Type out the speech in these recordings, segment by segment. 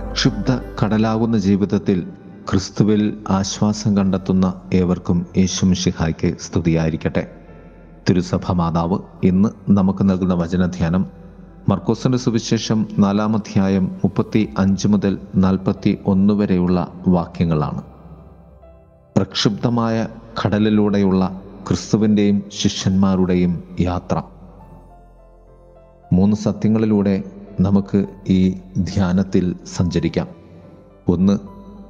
പ്രക്ഷുബ്ധ കടലാകുന്ന ജീവിതത്തിൽ ക്രിസ്തുവിൽ ആശ്വാസം കണ്ടെത്തുന്ന ഏവർക്കും യേശുമിഷിഹായ്ക്ക് സ്തുതിയായിരിക്കട്ടെ. തിരുസഭ മാതാവ് ഇന്ന് നമുക്ക് നൽകുന്ന വചനധ്യാനം മർക്കോസിന്റെ സുവിശേഷം നാലാമധ്യായം മുപ്പത്തി അഞ്ച് മുതൽ നാൽപ്പത്തി ഒന്ന് വരെയുള്ള വാക്യങ്ങളാണ്. പ്രക്ഷുബ്ധമായ കടലിലൂടെയുള്ള ക്രിസ്തുവിന്റെയും ശിഷ്യന്മാരുടെയും യാത്ര. മൂന്ന് സത്യങ്ങളിലൂടെ നമുക്ക് ഈ ധ്യാനത്തിൽ സഞ്ചരിക്കാം. ഒന്ന്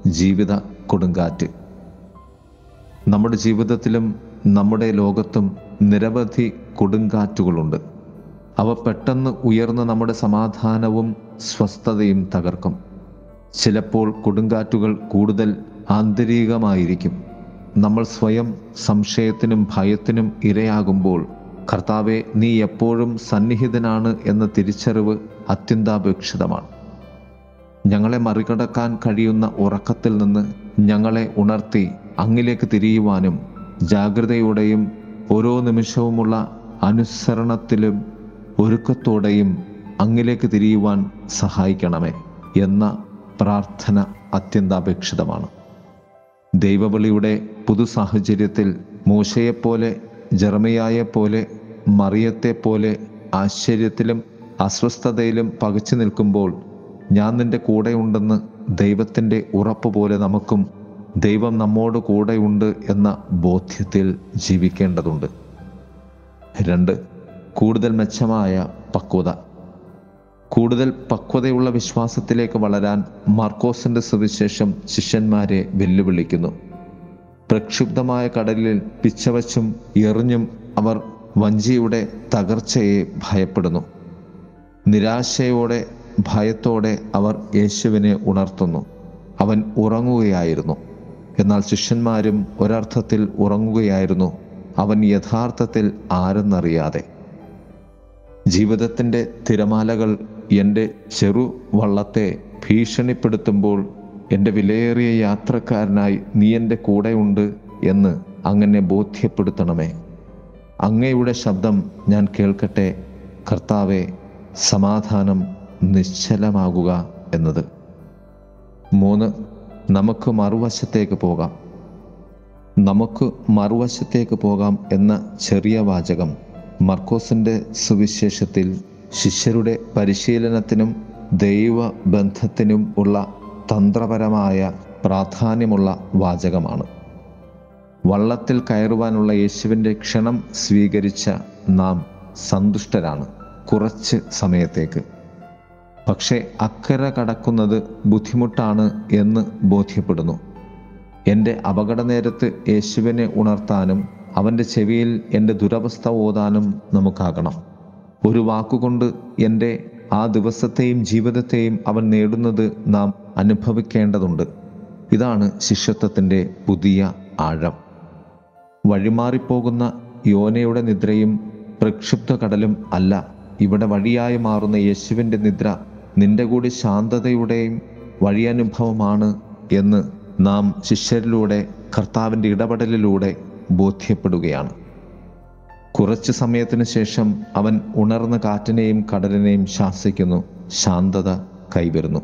ജീവിത കൊടുങ്കാറ്റ്. നമ്മുടെ ജീവിതത്തിലും നമ്മുടെ ലോകത്തും നിരവധി കൊടുങ്കാറ്റുകളുണ്ട്. അവ പെട്ടെന്ന് ഉയർന്ന് നമ്മുടെ സമാധാനവും സ്വസ്ഥതയും തകർക്കും. ചിലപ്പോൾ കൊടുങ്കാറ്റുകൾ കൂടുതൽ ആന്തരികമായിരിക്കും. നമ്മൾ സ്വയം സംശയത്തിനും ഭയത്തിനും ഇരയാകുമ്പോൾ കർത്താവെ നീ എപ്പോഴും സന്നിഹിതനാണ് എന്ന തിരിച്ചറിവ് അത്യന്താപേക്ഷിതമാണ്. ഞങ്ങളെ മറികടക്കാൻ കഴിയുന്ന ഉറക്കത്തിൽ നിന്ന് ഞങ്ങളെ ഉണർത്തി അങ്ങിലേക്ക് തിരിയുവാനും ജാഗ്രതയോടെയും ഓരോ നിമിഷവുമുള്ള അനുസരണത്തിലും ഒരുക്കത്തോടെയും അങ്ങിലേക്ക് തിരിയുവാൻ സഹായിക്കണമേ എന്ന പ്രാർത്ഥന അത്യന്താപേക്ഷിതമാണ്. ദൈവവിളിയുടെ പുതു സാഹചര്യത്തിൽ മൂശയെപ്പോലെ ജർമ്മയായെപ്പോലെ മറിയത്തെപ്പോലെ ആശ്ചര്യത്തിലും അസ്വസ്ഥതയിലും പകച്ചു നിൽക്കുമ്പോൾ ഞാൻ നിന്റെ കൂടെയുണ്ടെന്ന് ദൈവത്തിന്റെ ഉറപ്പ് പോലെ നമുക്കും ദൈവം നമ്മോട് കൂടെയുണ്ട് എന്ന ബോധ്യത്തിൽ ജീവിക്കേണ്ടതുണ്ട്. രണ്ട് കൂടുതൽ മെച്ചമായ പക്വത. കൂടുതൽ പക്വതയുള്ള വിശ്വാസത്തിലേക്ക് വളരാൻ മാർക്കോസിന്റെ സുവിശേഷം ശിഷ്യന്മാരെ വെല്ലുവിളിക്കുന്നു. പ്രക്ഷുബ്ധമായ കടലിൽ പിച്ചവച്ചും എറിഞ്ഞും അവർ വഞ്ചിയുടെ തകർച്ചയെ ഭയപ്പെടുന്നു. നിരാശയോടെ ഭയത്തോടെ അവർ യേശുവിനെ ഉണർത്തുന്നു. അവൻ ഉറങ്ങുകയായിരുന്നു. എന്നാൽ ശിഷ്യന്മാരും ഒരർത്ഥത്തിൽ ഉറങ്ങുകയായിരുന്നു. അവൻ യഥാർത്ഥത്തിൽ ആരെന്നറിയാതെ. ജീവിതത്തിന്റെ തിരമാലകൾ എന്റെ ചെറു വള്ളത്തെ ഭീഷണിപ്പെടുത്തുമ്പോൾ എന്റെ വിലയേറിയ യാത്രക്കാരനായി നീ എന്റെ കൂടെയുണ്ട് എന്ന് അങ്ങനെ ബോധ്യപ്പെടുത്തണമേ. അങ്ങയുടെ ശബ്ദം ഞാൻ കേൾക്കട്ടെ. കർത്താവെ സമാധാനം നിശ്ചലമാകുക എന്നത്. മൂന്ന് നമുക്ക് മറുവശത്തേക്ക് പോകാം. നമുക്ക് മറുവശത്തേക്ക് പോകാം എന്ന ചെറിയ വാചകം മർക്കോസിന്റെ സുവിശേഷത്തിൽ ശിഷ്യരുടെ പരിശീലനത്തിനും ദൈവ ബന്ധത്തിനും ഉള്ള തന്ത്രപരമായ പ്രാധാന്യമുള്ള വാചകമാണ്. വള്ളത്തിൽ കയറുവാനുള്ള യേശുവിന്റെ ക്ഷണം സ്വീകരിച്ച നാം സന്തുഷ്ടരാണ്. കുറച്ച് സമയത്തേക്ക്. പക്ഷേ അക്കരെ കടക്കുന്നത് ബുദ്ധിമുട്ടാണ് എന്ന് ബോധ്യപ്പെടുന്നു. എന്റെ അപകട നേരത്ത് യേശുവിനെ ഉണർത്താനും അവന്റെ ചെവിയിൽ എന്റെ ദുരവസ്ഥ ഓതാനും നമുക്കാകണം. ഒരു വാക്കുകൊണ്ട് എന്റെ ആ ദിവസത്തെയും ജീവിതത്തെയും അവൻ നേടുന്നത് നാം അനുഭവിക്കേണ്ടതുണ്ട്. ഇതാണ് ശിഷ്യത്വത്തിന്റെ പുതിയ ആഴം. വഴിമാറിപ്പോകുന്ന യോനയുടെ നിദ്രയും പ്രക്ഷുബ്ധ കടലും അല്ല. ഇവിടെ വഴിയായി മാറുന്ന യേശുവിന്റെ നിദ്ര നിന്റെ കൂടി ശാന്തതയുടെയും വഴിയനുഭവമാണ് എന്ന് നാം ശിഷ്യരിലൂടെ കർത്താവിന്റെ ഇടപെടലിലൂടെ ബോധ്യപ്പെടുകയാണ്. കുറച്ച് സമയത്തിന് ശേഷം അവൻ ഉണർന്ന കാറ്റിനെയും കടലിനെയും ശാസിക്കുന്നു ശാന്തത കൈവരുന്നു.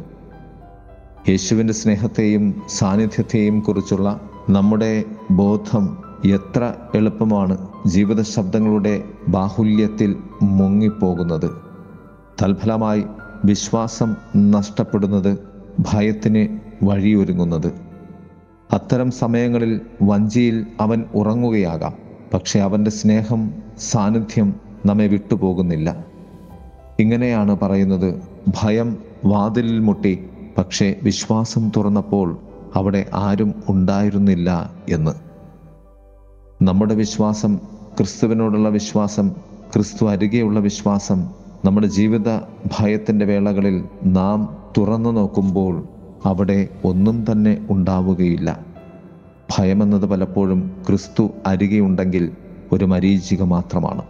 യേശുവിന്റെ സ്നേഹത്തെയും സാന്നിധ്യത്തെയും കുറിച്ചുള്ള നമ്മുടെ ബോധം എത്ര എളുപ്പമാണ് ജീവിത ശബ്ദങ്ങളുടെ ബാഹുല്യത്തിൽ മുങ്ങിപ്പോകുന്നത്. തൽഫലമായി വിശ്വാസം നഷ്ടപ്പെടുന്നത് ഭയത്തിന് വഴിയൊരുങ്ങുന്നത്. അത്തരം സമയങ്ങളിൽ വഞ്ചിയിൽ അവൻ ഉറങ്ങുകയാകാം പക്ഷെ അവന്റെ സ്നേഹം സാന്നിധ്യം നമ്മെ വിട്ടുപോകുന്നില്ല. ഇങ്ങനെയാണ് പറയുന്നത് ഭയം വാതിലിൽ മുട്ടി പക്ഷേ വിശ്വാസം തുറന്നപ്പോൾ അവിടെ ആരും ഉണ്ടായിരുന്നില്ല എന്ന്. നമ്മുടെ വിശ്വാസം ക്രിസ്തുവിനോടുള്ള വിശ്വാസം ക്രിസ്തു അരികെയുള്ള വിശ്വാസം നമ്മുടെ ജീവിത ഭയത്തിന്റെ വേളകളിൽ നാം തുറന്നു നോക്കുമ്പോൾ അവിടെ ഒന്നും തന്നെ ഉണ്ടാവുകയില്ല. ഭയമെന്നത് പലപ്പോഴും ക്രിസ്തു അരികെയുണ്ടെങ്കിൽ ഒരു മരീചിക മാത്രമാണ്.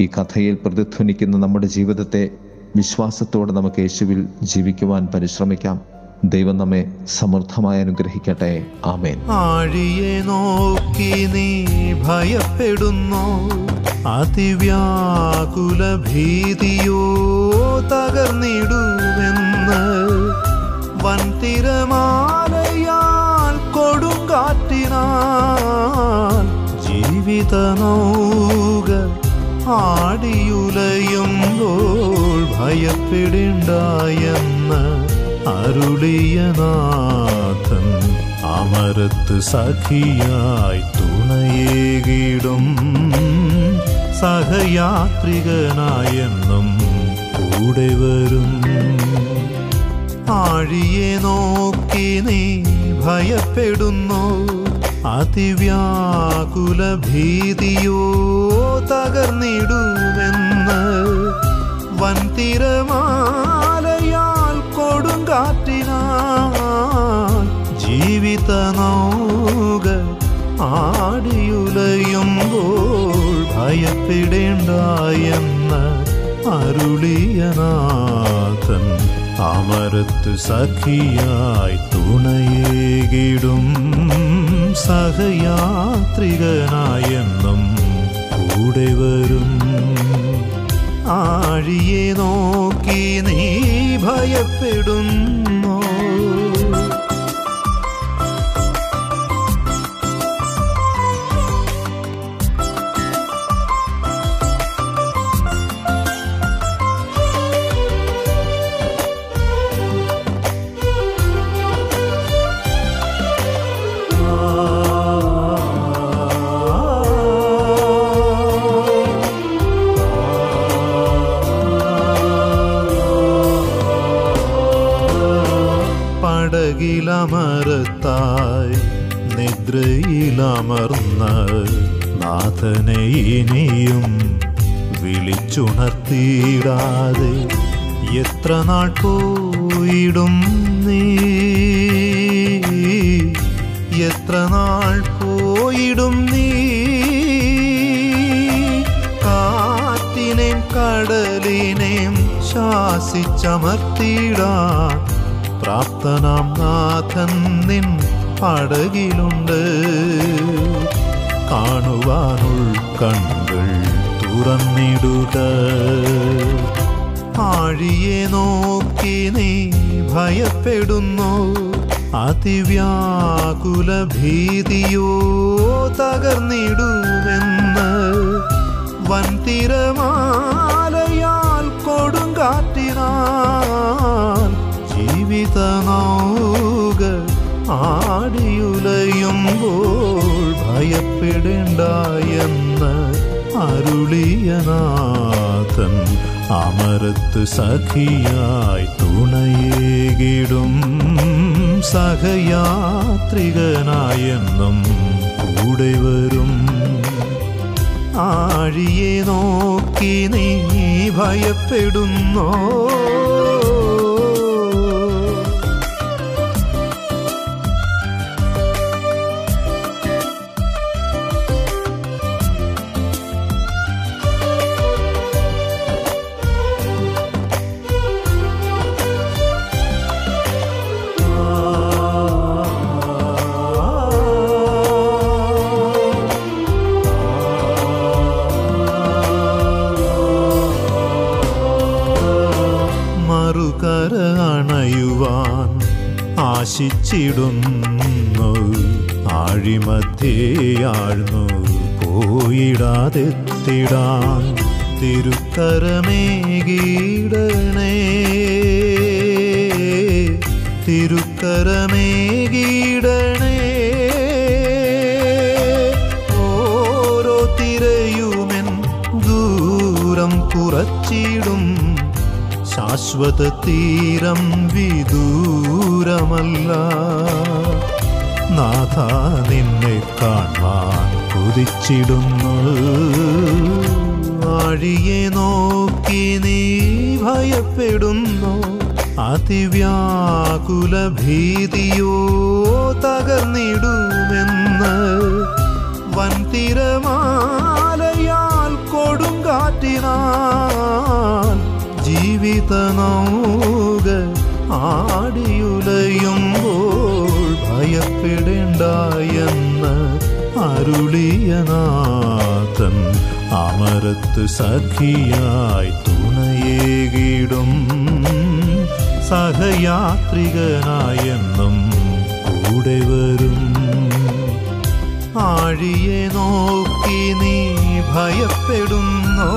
ഈ കഥയിൽ പ്രതിധ്വനിക്കുന്ന നമ്മുടെ ജീവിതത്തെ വിശ്വാസത്തോടെ നമുക്ക് യേശുവിൽ ജീവിക്കുവാൻ പരിശ്രമിക്കാം. ദൈവം നമ്മെ സമൃദ്ധമായി അനുഗ്രഹിക്കട്ടെ. ആമേൻ. ആഴിയെ നോക്കി നീ ഭയപ്പെടുന്നു. അതിവ്യാകുല ഭീതിയോ തകർന്നിടുമെന്ന്. വൻതിരമാലയാൽ കൊടുങ്കാറ്റിനാൽ ജീവിതനൗക ആടിയുലയുമ്പോൾ ഭയപ്പെടേണ്ടായെന്ന്. അരുളിയ നാഥൻ അമരത്ത് സഖിയായി തുണയേകിടും. സഹയാത്രികനായെന്നും കൂടെ വരും. ആഴിയെ നോക്കി നീ ഭയപ്പെടുന്നു. അതിവ്യാകുല ഭീതിയോ തകർന്നിടുമെന്ന് വൻതിരമാലയാൽ ജീവിത നൗക ആടിയുലയുമ്പോൾ ഭയപ്പെടേണ്ടായെന്ന് അരുളിയനാഥൻ അമരത്ത് സഖിയായി തുണയേകിടും സഹയാത്രികനായെന്നും കൂടെ വരും. ആഴിയെ നോക്കി നീ ഭയപ്പെടുന്നു. പടകിലമരത്തായി നിദ്രയിലമർന്ന് നാഥനെ ഇനിയും വിളിച്ചുണർത്തിയിടാതെ എത്ര നാൾ പോയിടും നീ? എത്ര നാൾ പോയിടും നീ? കാറ്റിനെയും കടലിനെയും ശാസിച്ചമർത്തിടാൻ പ്രാപ്തനാം നാഥൻ നിൻ പടകിലുണ്ട്. കാണുവാനുൾ കണ്ണുകൾ തുറന്നിടുക. ആഴിയെ നോക്കി നീ ഭയപ്പെടുന്നു. അതിവ്യാകുല ഭീതിയോ തകർന്നിടുമെന്ന് വൻതിരമാലയാൽ ഭയപ്പെടേണ്ടായെന്ന് അരുളിയനാഥൻ അമരത്ത് സഖിയായി തുണയേകിടും സഹയാത്രികനായെന്നും കൂടെ വരും. ആഴിയെ നോക്കി നീ ഭയപ്പെടുന്നോ? ആശിച്ചിടുന്നു ആഴിമധ്യേയാഴ്ന്നു പോയിടാതെത്തിടാൻ തിരുക്കരമേകീടണേ. തിരുക്കരമേകീടണേ. ഓരോ തിരയുമെൻ ദൂരം കുറച്ചിടും. ശാശ്വത തീരം വിദൂരമല്ല. നാഥ നിന്നെ കാണാൻ കുതിച്ചിടുന്നു. ആഴിയെ നോക്കി നീ ഭയപ്പെടുന്നു. അതിവ്യാകുല ഭീതിയോ തകർന്നിടുമെന്ന് വൻതിരമാലയാൽ തനൂക ആടിയുലയുമ്പോൾ ഭയപ്പെടേണ്ടായെന്ന് അരുളിയനാഥൻ അമരത്ത് സഖിയായി തുണയേകിടും സഹയാത്രികനായെന്നും കൂടെ വരും. ആഴിയെ നോക്കി നീ ഭയപ്പെടുന്നോ?